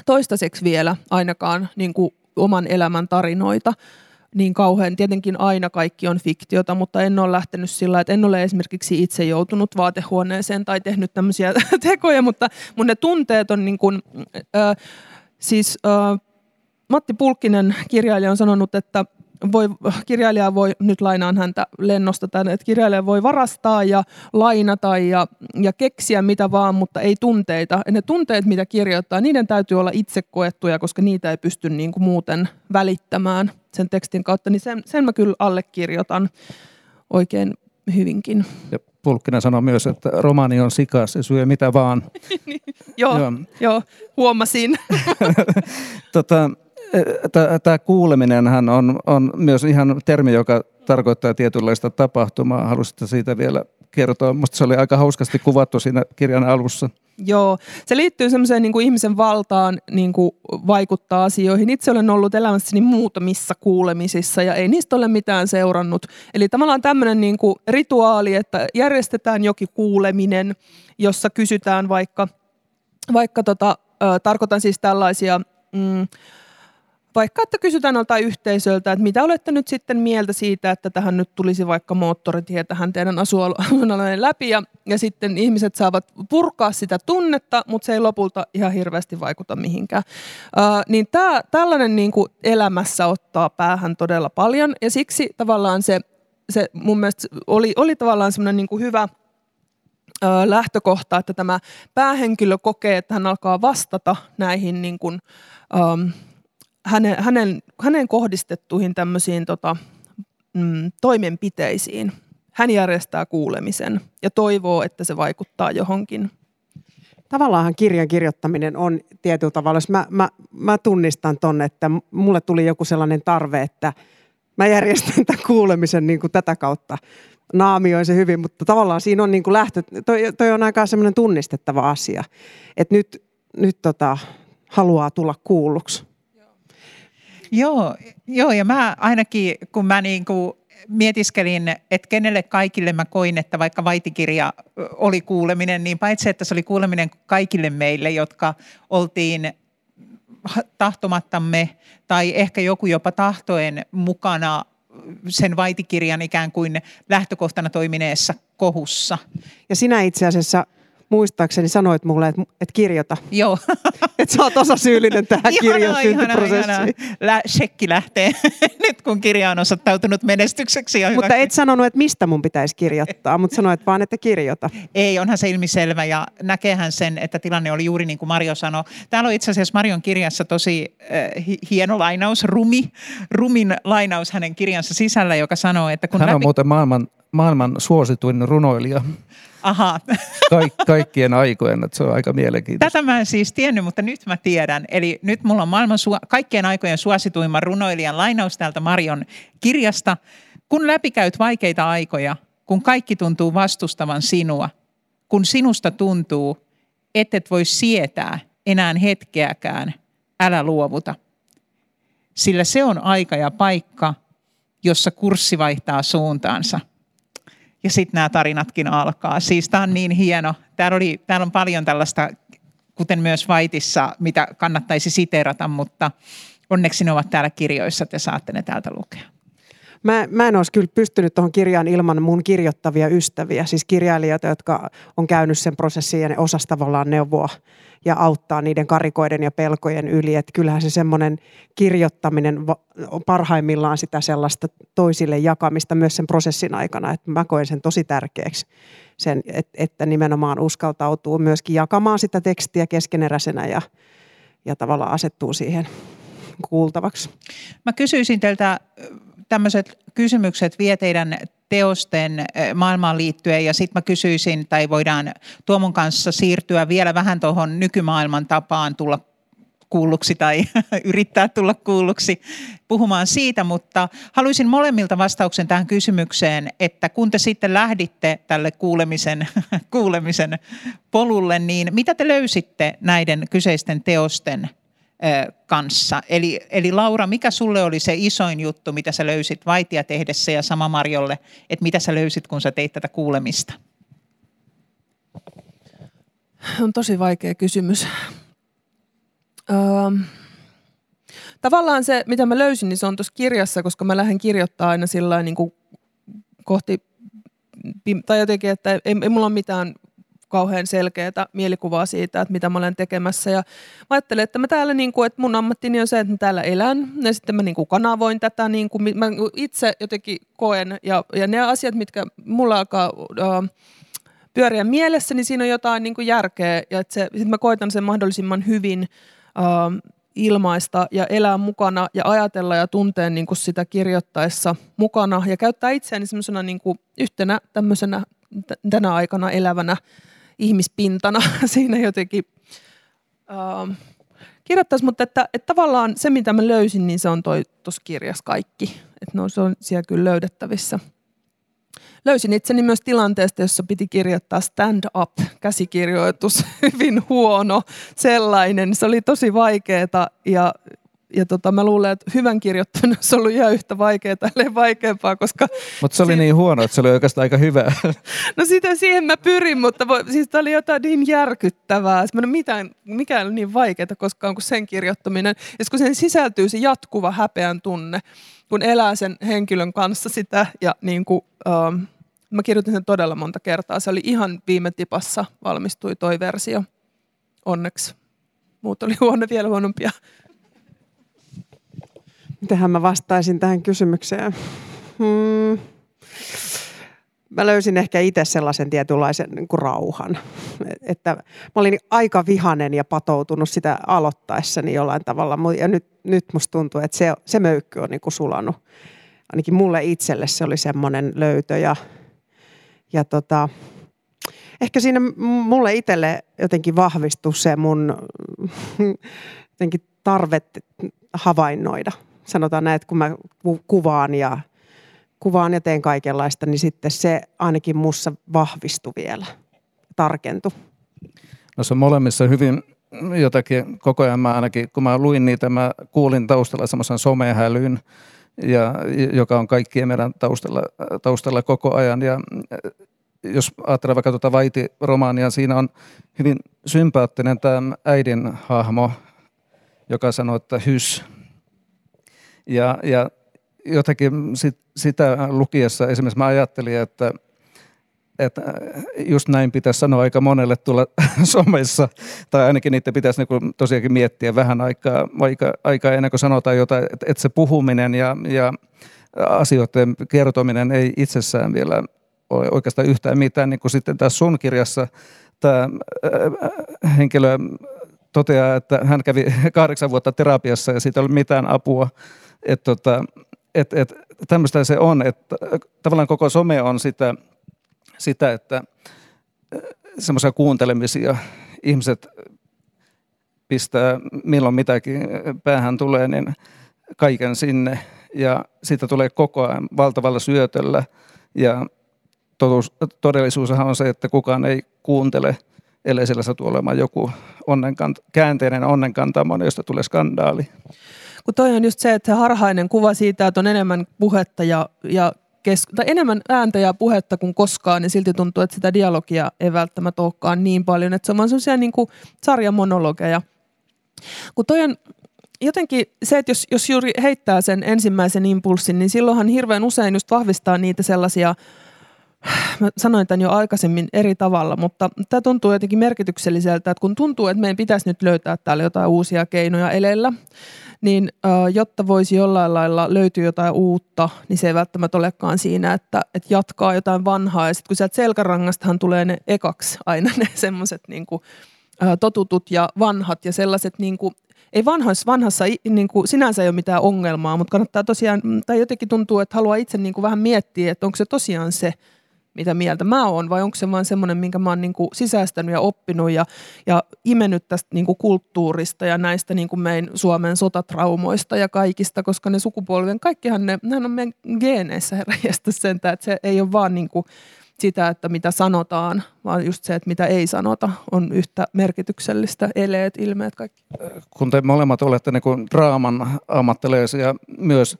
toistaiseksi vielä ainakaan niin kuin oman elämän tarinoita niin kauhean. Tietenkin aina kaikki on fiktiota, mutta en ole lähtenyt sillä, että en ole esimerkiksi itse joutunut vaatehuoneeseen tai tehnyt tämmöisiä tekoja, mutta mun ne tunteet on niin kuin, äh, siis äh, Matti Pulkkinen kirjailija on sanonut, että voi, kirjailija voi, nyt lainaan häntä lennosta tänne, että kirjailija voi varastaa ja lainata ja, ja keksiä mitä vaan, mutta ei tunteita. Ja ne tunteet, mitä kirjoittaa, niiden täytyy olla itse koettuja, koska niitä ei pysty niin kuin muuten välittämään sen tekstin kautta. Niin sen, sen mä kyllä allekirjoitan oikein hyvinkin. Ja Pulkkinen sanoi myös, että romaani on sika, se syö mitä vaan. joo, joo. joo, huomasin. tota, Tämä kuuleminen on, on myös ihan termi, joka tarkoittaa tietynlaista tapahtumaa. Haluaisitte siitä vielä kertoa? Minusta se oli aika hauskasti kuvattu siinä kirjan alussa. Joo, se liittyy semmoiseen niin kuin ihmisen valtaan niin kuin vaikuttaa asioihin. Itse olen ollut elämässäni muutamissa kuulemisissa ja ei niistä ole mitään seurannut. Eli tavallaan tämmöinen niin kuin rituaali, että järjestetään jokin kuuleminen, jossa kysytään vaikka, vaikka tota, ö, tarkoitan siis tällaisia... Mm, vaikka että kysytään joltain yhteisöltä, että mitä olette nyt sitten mieltä siitä, että tähän nyt tulisi vaikka moottoritie tähän teidän asuinalueen läpi ja, ja sitten ihmiset saavat purkaa sitä tunnetta, mutta se ei lopulta ihan hirveästi vaikuta mihinkään. Uh, niin tää, tällainen niin kuin elämässä ottaa päähän todella paljon ja siksi tavallaan se, se mun mielestä oli, oli tavallaan semmoinen niin hyvä lähtökohta, että tämä päähenkilö kokee, että hän alkaa vastata näihin niin kuin, um, hänen, hänen, hänen kohdistettuihin tämmöisiin tota, mm, toimenpiteisiin. Hän järjestää kuulemisen ja toivoo, että se vaikuttaa johonkin. Tavallaan kirjan kirjoittaminen on tietyllä tavalla, mä, mä, mä tunnistan ton, että mulle tuli joku sellainen tarve, että mä järjestän tämän kuulemisen niin kuin tätä kautta. Naamioin se hyvin, mutta tavallaan siinä on niin kuin lähtö, toi, toi on aika semmoinen tunnistettava asia, että nyt, nyt tota, haluaa tulla kuulluksi. Joo, joo, ja mä ainakin, kun mä niin kuin mietiskelin, että kenelle kaikille mä koin, että vaikka vaitikirja oli kuuleminen, niin paitsi että se oli kuuleminen kaikille meille, jotka oltiin tahtomattamme tai ehkä joku jopa tahtoen mukana sen vaitikirjan ikään kuin lähtökohtana toimineessa kohussa. Ja sinä itse asiassa muistaakseni sanoit mulle, että, että kirjoita. Joo. että sä oot osa syyllinen tähän kirjan syntyprosessiin. Lä- shekki lähtee nyt, kun kirja on osoittautunut menestykseksi. Ja mutta et sanonut, että mistä mun pitäisi kirjoittaa, mutta sanoit vaan, että kirjoita. Ei, onhan se ilmiselvä ja näkehän sen, että tilanne oli juuri niin kuin Mario sanoi. Täällä on itse asiassa Marion kirjassa tosi äh, hieno lainaus, rumi, rumin lainaus hänen kirjansa sisällä, joka sanoo, että kun Hän on läpi... muuten maailman maailman suosituin runoilija. Aha. Kaik, kaikkien aikojen, että se on aika mielenkiintoista. Tätä mä en siis tiennyt, mutta nyt mä tiedän. Eli nyt mulla on maailman su- kaikkien aikojen suosituimman runoilijan lainaus täältä Marion kirjasta. Kun läpikäyt vaikeita aikoja, kun kaikki tuntuu vastustavan sinua, kun sinusta tuntuu, et voi sietää enää hetkeäkään, älä luovuta. Sillä se on aika ja paikka, jossa kurssi vaihtaa suuntaansa. Ja sitten nämä tarinatkin alkaa. Siis tämä on niin hieno. Täällä, oli, täällä on paljon tällaista, kuten myös Vaitissa, mitä kannattaisi siteerata, mutta onneksi ne ovat täällä kirjoissa, te saatte ne täältä lukea. Mä, mä en olisi kyllä pystynyt tuohon kirjaan ilman mun kirjoittavia ystäviä, siis kirjailijoita, jotka on käynyt sen prosessin ja ne osas tavallaan neuvoa ja auttaa niiden karikoiden ja pelkojen yli. Että kyllähän se semmoinen kirjoittaminen on parhaimmillaan sitä sellaista toisille jakamista myös sen prosessin aikana. Että mä koen sen tosi tärkeäksi, sen, että nimenomaan uskaltautuu myöskin jakamaan sitä tekstiä keskeneräisenä ja, ja tavallaan asettuu siihen kuultavaksi. Mä kysyisin teiltä tämmöiset kysymykset vie teidän teosten maailmaan liittyen. Ja sitten mä kysyisin, tai voidaan Tuomon kanssa siirtyä vielä vähän tuohon nykymaailman tapaan tulla kuulluksi tai yrittää tulla kuulluksi puhumaan siitä, mutta haluaisin molemmilta vastauksen tähän kysymykseen, että kun te sitten lähditte tälle kuulemisen, kuulemisen polulle, niin mitä te löysitte näiden kyseisten teosten kanssa. Eli, eli Laura, mikä sulle oli se isoin juttu, mitä sä löysit vaitia tehdessä ja sama Marjolle, että mitä sä löysit, kun sä teit tätä kuulemista? On tosi vaikea kysymys. Öö, tavallaan se, mitä mä löysin, niin se on tuossa kirjassa, koska mä lähden kirjoittaa aina sillä niin kohti, tai jotenkin, että ei, ei mulla ole mitään kauhean selkeää mielikuvaa siitä, että mitä mä olen tekemässä. Ja mä ajattelen, että mä täällä, niin kuin, että mun ammattini on se, että mä täällä elän. Ja sitten mä niin kuin kanavoin tätä, niin kuin, mä itse jotenkin koen. Ja, ja ne asiat, mitkä mulla alkaa... Uh, pyöriä mielessä, niin siinä on jotain niin kuin järkeä ja että mä koitan sen mahdollisimman hyvin uh, ilmaista ja elää mukana ja ajatella ja tuntea niin kuin sitä kirjoittaessa mukana ja käyttää itseäni niin kuin yhtenä tämmöisenä tänä aikana elävänä ihmispintana siinä jotenkin uh, kirjoittaisi, mutta että, että tavallaan se, mitä mä löysin, niin se on tuossa kirjassa kaikki. Että no, se on siellä kyllä löydettävissä. Löysin itseni myös tilanteesta, jossa piti kirjoittaa stand-up käsikirjoitus, hyvin huono sellainen. Se oli tosi vaikeaa ja ja tota, mä luulen, että hyvän kirjoittaminen olisi ollut ihan yhtä vaikeaa, ellei vaikeampaa, koska... Mutta se oli niin huono, että se oli oikeastaan aika hyvä. no sitä siihen mä pyrin, mutta voi, siis tämä oli jotain niin järkyttävää. Mä mitään, mikään ole niin vaikeaa koskaan kuin sen kirjoittaminen. Ja kun sen sisältyy se jatkuva häpeän tunne, kun elää sen henkilön kanssa sitä ja niin kuin, ähm, mä kirjoitin sen todella monta kertaa. Se oli ihan viime tipassa valmistui toi versio. Onneksi. Muut oli huono, vielä huonompia. Mitähän mä vastaisin tähän kysymykseen? Hmm. Mä löysin ehkä itse sellaisen tietynlaisen niin kuin rauhan. Että mä olin aika vihanen ja patoutunut sitä aloittaessani jollain tavalla. Ja nyt, nyt musta tuntuu, että se, se möykky on niin kuin sulanut. Ainakin mulle itselle se oli semmoinen löytö. Ja, ja tota, ehkä siinä mulle itselle jotenkin vahvistui se mun jotenkin tarve havainnoida sanotaan näin, että kun mä kuvaan ja, kuvaan ja teen kaikenlaista, niin sitten se ainakin mussa vahvistui vielä, tarkentui. No se on molemmissa hyvin jotakin, koko ajan mä ainakin, kun mä luin niitä, mä kuulin taustalla semmoisen somehälyn, ja, joka on kaikkien meidän taustalla, taustalla koko ajan. Ja jos ajattelee vaikka tuota Vaiti-romaania, siinä on hyvin sympaattinen tämä äidin hahmo, joka sanoo, että hys, ja, ja jotenkin sit, sitä lukiessa esimerkiksi mä ajattelin, että, että just näin pitäisi sanoa aika monelle tulla somessa, tai ainakin niitä pitäisi niin tosiaankin miettiä vähän aikaa, aika, aikaa ennen kuin sanotaan jotain, että, että se puhuminen ja, ja asioiden kertominen ei itsessään vielä ole oikeastaan yhtään mitään, niin kuin sitten tässä sun kirjassa tämä henkilö toteaa, että hän kävi kahdeksan vuotta terapiassa ja siitä ei ollut mitään apua että tota, et, et, tämmöistä se on, että tavallaan koko some on sitä, sitä että semmoisia kuuntelemisia. Ihmiset pistää milloin mitäkin päähän tulee, niin kaiken sinne. Ja siitä tulee koko ajan valtavalla syötöllä. Ja totuus, todellisuushan on se, että kukaan ei kuuntele, ellei siellä satu olemaan joku onnenkant, käänteinen onnenkantamon, josta tulee skandaali. Kun toi on just se, että se harhainen kuva siitä, että on enemmän puhetta ja, ja kes- tai enemmän ääntä ja puhetta kuin koskaan, niin silti tuntuu, että sitä dialogia ei välttämättä olekaan niin paljon. Että se on vaan sellaisia niin kuin sarjamonologeja. Kun toi on jotenkin se, että jos, jos juuri heittää sen ensimmäisen impulssin, niin silloinhan hirveän usein just vahvistaa niitä sellaisia, mä sanoin tämän jo aikaisemmin eri tavalla, mutta tämä tuntuu jotenkin merkitykselliseltä, että kun tuntuu, että meidän pitäisi nyt löytää täällä jotain uusia keinoja elellä, niin jotta voisi jollain lailla löytyä jotain uutta, niin se ei välttämättä olekaan siinä, että, että jatkaa jotain vanhaa. Ja sitten kun sieltä selkärangastahan tulee ne ekaksi aina ne semmoiset niin totutut ja vanhat ja sellaiset niin kuin, ei vanhassa, vanhassa niin kuin, sinänsä ei ole mitään ongelmaa, mutta kannattaa tosiaan, tai jotenkin tuntuu, että haluaa itse niin kuin vähän miettiä, että onko se tosiaan se, mitä mieltä mä oon, vai onko se vaan semmoinen, minkä mä oon niin kuin sisäistänyt ja oppinut ja, ja imennyt tästä niin kuin kulttuurista ja näistä niin kuin meidän Suomen sotatraumoista ja kaikista, koska ne sukupolven, kaikkihan ne, nehän on meidän geeneissä herranjestas sentään, että se ei ole vaan niin kuin sitä, että mitä sanotaan, vaan just se, että mitä ei sanota, on yhtä merkityksellistä, eleet, ilmeet, kaikki. Kun te molemmat olette niin kuin draaman ammattilaisia myös,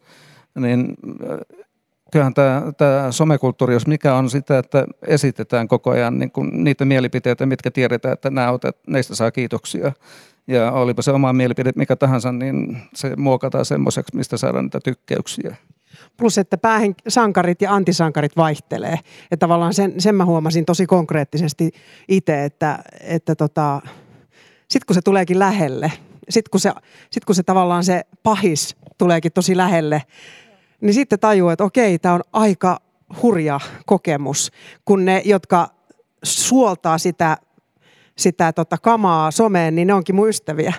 niin kyllähän tämä, tämä somekulttuuri, jos mikä on sitä, että esitetään koko ajan niin kuin niitä mielipiteitä, mitkä tiedetään, että nämä otet, näistä saa kiitoksia. Ja olipa se oma mielipide mikä tahansa, niin se muokataan semmoiseksi, mistä saadaan niitä tykkäyksiä. Plus, että sankarit ja antisankarit vaihtelee. Että tavallaan sen, sen mä huomasin tosi konkreettisesti itse, että, että tota, sitten kun se tuleekin lähelle, sitten kun, se, sit kun se tavallaan se pahis tuleekin tosi lähelle, niin sitten tajuu, että okei, tämä on aika hurja kokemus, kun ne, jotka suoltaa sitä, sitä tota kamaa someen, niin ne onkin mun ystäviä.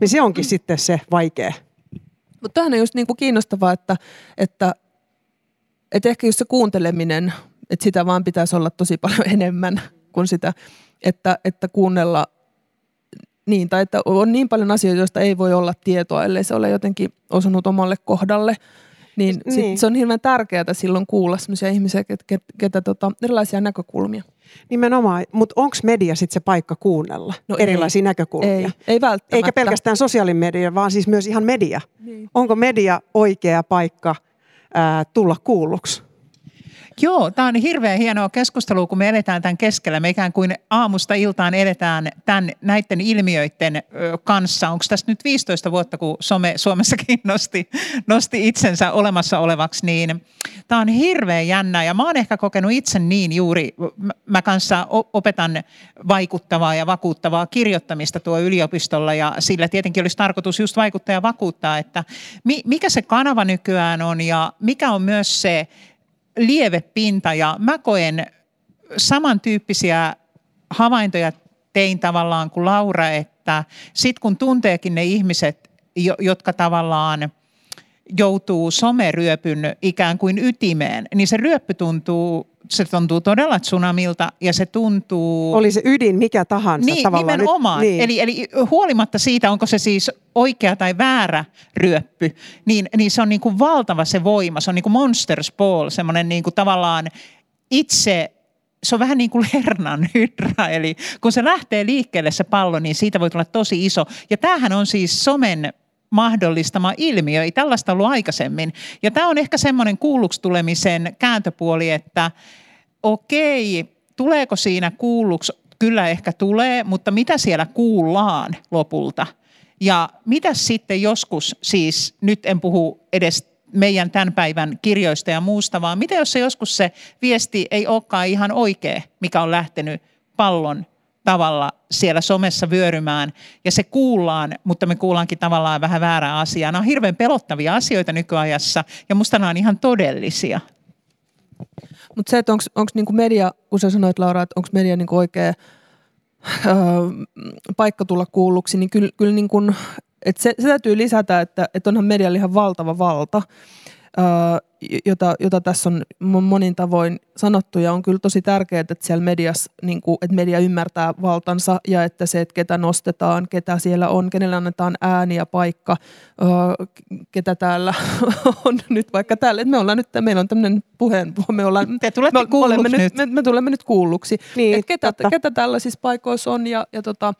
Niin se onkin sitten se vaikea. Mutta tämähän on just niinku kiinnostavaa, että, että, että ehkä just se kuunteleminen, että sitä vaan pitäisi olla tosi paljon enemmän kuin sitä, että, että kuunnella niin, tai että on niin paljon asioita, joista ei voi olla tietoa, ellei se ole jotenkin osunut omalle kohdalle. Niin, sit niin. se on hirveän tärkeää silloin kuulla sellaisia ihmisiä, ketä, ketä, ketä tota, erilaisia näkökulmia. Nimenomaan, mutta onko media sitten se paikka kuunnella no erilaisia ei, näkökulmia? Ei, ei välttämättä. Eikä pelkästään sosiaalinen media, vaan siis myös ihan media. Niin. Onko media oikea paikka ää, tulla kuulluksi? Joo, tämä on hirveän hienoa keskustelua, kun me eletään tämän keskellä. Me ikään kuin aamusta iltaan eletään tämän, näiden ilmiöiden kanssa. Onko tässä nyt 15 vuotta, kun some Suomessakin nosti, nosti itsensä olemassa olevaksi, niin tämä on hirveän jännä. Ja mä oon ehkä kokenut itse niin juuri, mä kanssa opetan vaikuttavaa ja vakuuttavaa kirjoittamista tuo yliopistolla ja sillä tietenkin olisi tarkoitus just vaikuttaa ja vakuuttaa, että mikä se kanava nykyään on ja mikä on myös se lievepinta ja mä koen samantyyppisiä havaintoja tein tavallaan kuin Laura, että sitten kun tunteekin ne ihmiset, jotka tavallaan joutuu someryöpyn ikään kuin ytimeen, niin se ryöppy tuntuu se tuntuu todella tsunamilta ja se tuntuu... Oli se ydin mikä tahansa niin, tavallaan. Nimenomaan. Nyt, niin. Eli, eli huolimatta siitä, onko se siis oikea tai väärä ryöppy, niin, niin se on niin kuin valtava se voima. Se on niin kuin monsters ball, semmoinen niin kuin tavallaan itse se on vähän niin kuin Lernan hydra, eli kun se lähtee liikkeelle se pallo, niin siitä voi tulla tosi iso. Ja tämähän on siis somen mahdollistama ilmiö. Ei tällaista ollut aikaisemmin. Ja tämä on ehkä semmoinen kuulluksi tulemisen kääntöpuoli, että okei, tuleeko siinä kuulluksi? Kyllä ehkä tulee, mutta mitä siellä kuullaan lopulta? Ja mitä sitten joskus, siis nyt en puhu edes meidän tämän päivän kirjoista ja muusta, vaan mitä jos se joskus se viesti ei olekaan ihan oikea, mikä on lähtenyt pallon tavalla siellä somessa vyörymään ja se kuullaan, mutta me kuullaankin tavallaan vähän väärää asiaa. Nämä on hirveän pelottavia asioita nykyajassa ja musta nämä on ihan todellisia. Mutta se, että onko niinku media, kun sä sanoit Laura, että onko media niinku oikea öö, paikka tulla kuulluksi, niin kyllä, kyllä niinku, se, se täytyy lisätä, että et onhan medialla ihan valtava valta. Jota, jota tässä on monin tavoin sanottu ja on kyllä tosi tärkeää, että siellä mediassa, niin kuin, että media ymmärtää valtansa ja että se, että ketä nostetaan, ketä siellä on, kenelle annetaan ääni ja paikka, ketä täällä on nyt vaikka täällä. Että me ollaan nyt, meillä on tämmöinen puheen, me ollaan, Te tulette me, kuulluksi nyt. nyt. Me, me, tulemme nyt kuulluksi. Niin, että ketä, totta. ketä tällaisissa paikoissa on ja, ja tota,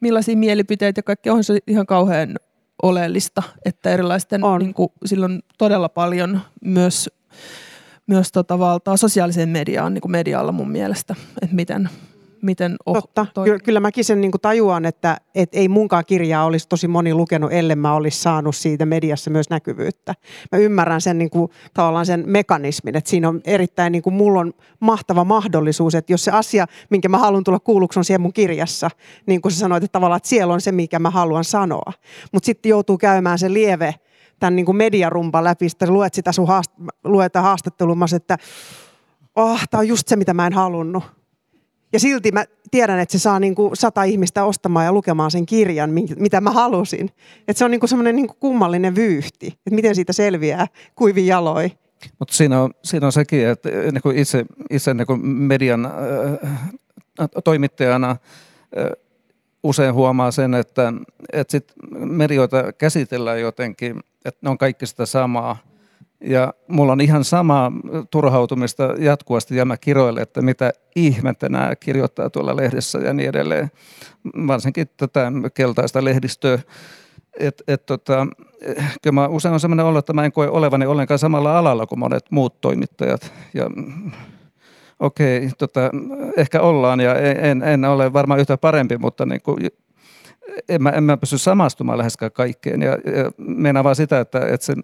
millaisia mielipiteitä ja kaikki on se ihan kauhean oleellista, että erilaisten, On. niin kuin, sillä on todella paljon myös, myös tota valtaa sosiaaliseen mediaan, niin kuin medialla mun mielestä, että miten, miten oh, Totta. toi- Ky- kyllä mäkin sen niin kuin tajuan, että et ei munkaan kirjaa olisi tosi moni lukenut, ellei mä olisi saanut siitä mediassa myös näkyvyyttä. Mä ymmärrän sen niin kuin, tavallaan sen mekanismin, että siinä on erittäin, niin kuin, mulla on mahtava mahdollisuus, että jos se asia, minkä mä haluan tulla kuulluksi, on siellä mun kirjassa, niin kuin sä sanoit, että tavallaan, että siellä on se, mikä mä haluan sanoa. Mutta sitten joutuu käymään se lieve, tämän niin kuin mediarumpa läpi, sitten luet sitä sun haast- luet haastattelumassa, että oh, tämä on just se, mitä mä en halunnut. Ja silti mä tiedän, että se saa niin kuin sata ihmistä ostamaan ja lukemaan sen kirjan, mitä mä halusin. Että se on niin semmoinen niin kummallinen vyyhti, että miten siitä selviää kuivin jaloin. Mutta siinä on, siinä on sekin, että niin kuin itse, itse niin kuin median äh, toimittajana äh, usein huomaa sen, että, että sit medioita käsitellään jotenkin, että ne on kaikki sitä samaa. Ja mulla on ihan sama turhautumista jatkuvasti ja mä kiroilen, että mitä ihmettä nämä kirjoittaa tuolla lehdessä ja niin edelleen. Varsinkin tätä keltaista lehdistöä. Et, et tota, kyllä mä usein on sellainen olo, että mä en koe olevani ollenkaan samalla alalla kuin monet muut toimittajat. Ja okei, tota, ehkä ollaan ja en, en ole varmaan yhtä parempi, mutta niin kuin, en, mä, en mä pysty samastumaan läheskään kaikkeen. Ja, ja meinaa vaan sitä, että, että se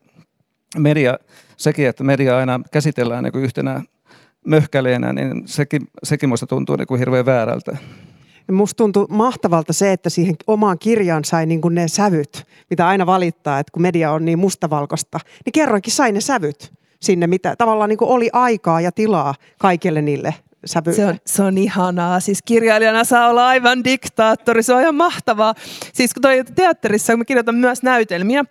media, sekin, että media aina käsitellään niin kuin yhtenä möhkäleenä, niin sekin, sekin musta tuntuu niin kuin hirveän väärältä. Ja musta tuntui mahtavalta se, että siihen omaan kirjaan sai niin kuin ne sävyt, mitä aina valittaa, että kun media on niin mustavalkoista, niin kerrankin sai ne sävyt sinne, mitä tavallaan niin kuin oli aikaa ja tilaa kaikille niille sävyille. Se on, se on ihanaa. Siis kirjailijana saa olla aivan diktaattori. Se on ihan mahtavaa. Siis kun toi teatterissa, kun mä kirjoitan myös näytelmiä,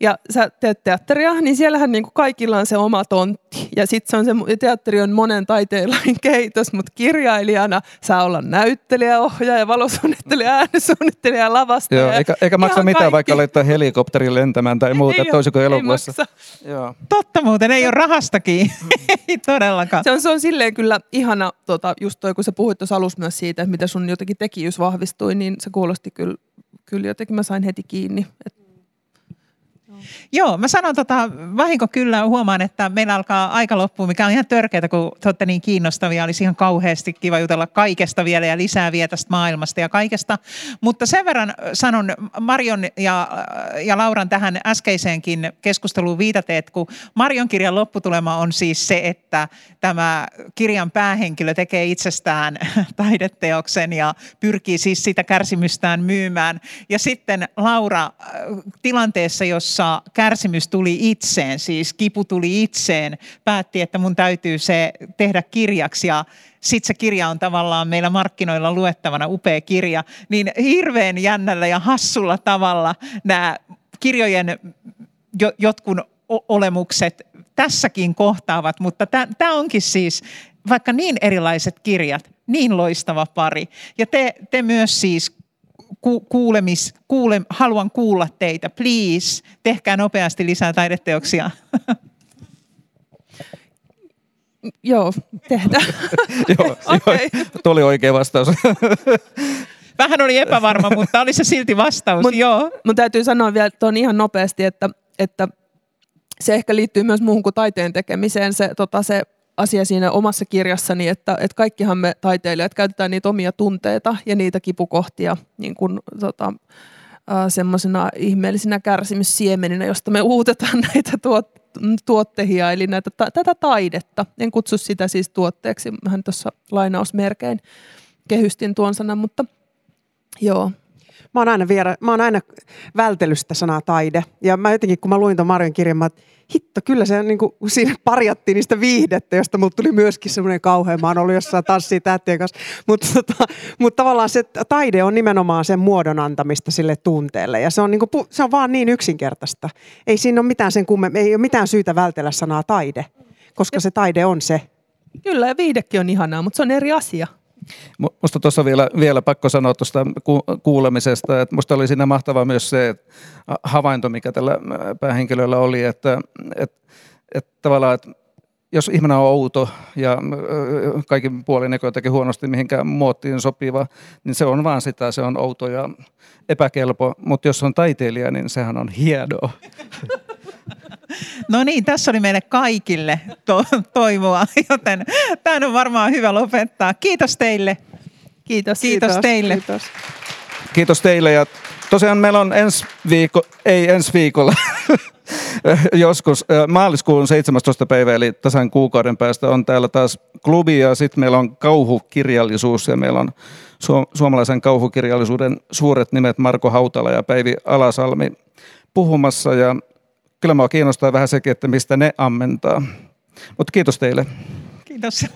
ja sä teet teatteria, niin siellähän niinku kaikilla on se oma tontti. Ja sitten se on se, teatteri on monen taiteilijan keitos, mutta kirjailijana saa olla näyttelijä, ohjaaja, valosuunnittelija, äänisuunnittelija, lavastaja. Joo, eikä, eikä maksa mitään, kaikki. vaikka laittaa helikopterin lentämään tai muuta, Ei että oo- ei elokuvassa. Joo. Totta muuten, ei ole rahastakin. ei todellakaan. Se on, se on silleen kyllä ihana, tota, just toi, kun sä puhuit tuossa alussa myös siitä, että miten sun jotenkin tekijyys vahvistui, niin se kuulosti kyllä, kyllä jotenkin, mä sain heti kiinni. Joo, mä sanon tota, vahinko kyllä, huomaan, että meillä alkaa aika loppua, mikä on ihan törkeää, kun te olette niin kiinnostavia. Olisi ihan kauheasti kiva jutella kaikesta vielä ja lisää vielä tästä maailmasta ja kaikesta. Mutta sen verran sanon Marion ja, ja Lauran tähän äskeiseenkin keskusteluun viitaten, että kun Marion kirjan lopputulema on siis se, että tämä kirjan päähenkilö tekee itsestään taideteoksen ja pyrkii siis sitä kärsimystään myymään. Ja sitten Laura äh, tilanteessa, jossa kärsimys tuli itseen, siis kipu tuli itseen, päätti, että mun täytyy se tehdä kirjaksi ja sitten se kirja on tavallaan meillä markkinoilla luettavana upea kirja, niin hirveän jännällä ja hassulla tavalla nämä kirjojen jo, jotkun olemukset tässäkin kohtaavat, mutta tämä onkin siis, vaikka niin erilaiset kirjat, niin loistava pari. Ja te, te myös siis ku, kuulemis, kuule, haluan kuulla teitä, please, tehkää nopeasti lisää taideteoksia. Joo, tehdään. joo, Okei. joo, tuo oli oikea vastaus. Vähän oli epävarma, mutta oli se silti vastaus, Mut- joo. Mun täytyy sanoa vielä tuon ihan nopeasti, että, että se ehkä liittyy myös muuhun kuin taiteen tekemiseen, se, tota, se asia siinä omassa kirjassani, että, että kaikkihan me taiteilijat käytetään niitä omia tunteita ja niitä kipukohtia niin kuin, tota, semmoisena ihmeellisinä kärsimyssiemeninä, josta me uutetaan näitä tuot, tuottehia, eli näitä, ta, tätä taidetta. En kutsu sitä siis tuotteeksi, vähän tuossa lainausmerkein kehystin tuon sanan, mutta joo. Mä oon aina, viera, mä oon aina vältellyt sitä sanaa taide. Ja mä jotenkin, kun mä luin ton Marion kirjan, mä hitto, kyllä se niin kuin, siinä parjattiin niistä viihdettä, josta mulla tuli myöskin semmoinen kauhean. Mä oon ollut jossain tanssia tähtien kanssa. Mutta tota, mut tavallaan se taide on nimenomaan sen muodon antamista sille tunteelle. Ja se on, niin kuin, se on vaan niin yksinkertaista. Ei siinä ole mitään, sen kumme, ei ole mitään syytä vältellä sanaa taide, koska se taide on se. Kyllä, ja viihdekin on ihanaa, mutta se on eri asia. Minusta tuossa vielä, vielä pakko sanoa tuosta kuulemisesta, että minusta oli siinä mahtava myös se havainto, mikä tällä päähenkilöllä oli, että, että, että tavallaan, että jos ihminen on outo ja kaikin puolin jotenkin huonosti mihinkään muottiin sopiva, niin se on vaan sitä, se on outo ja epäkelpo. Mutta jos on taiteilija, niin sehän on hienoa. No niin, tässä oli meille kaikille to- toivoa, joten tämä on varmaan hyvä lopettaa. Kiitos teille. Kiitos. Kiitos, kiitos teille. Kiitos. kiitos teille ja tosiaan meillä on ensi viikko, ei ensi viikolla, joskus maaliskuun 17. päivä, eli tasan kuukauden päästä on täällä taas klubi ja sitten meillä on kauhukirjallisuus ja meillä on suomalaisen kauhukirjallisuuden suuret nimet Marko Hautala ja Päivi Alasalmi puhumassa ja kyllä minua kiinnostaa vähän sekin, että mistä ne ammentaa. Mutta kiitos teille. Kiitos.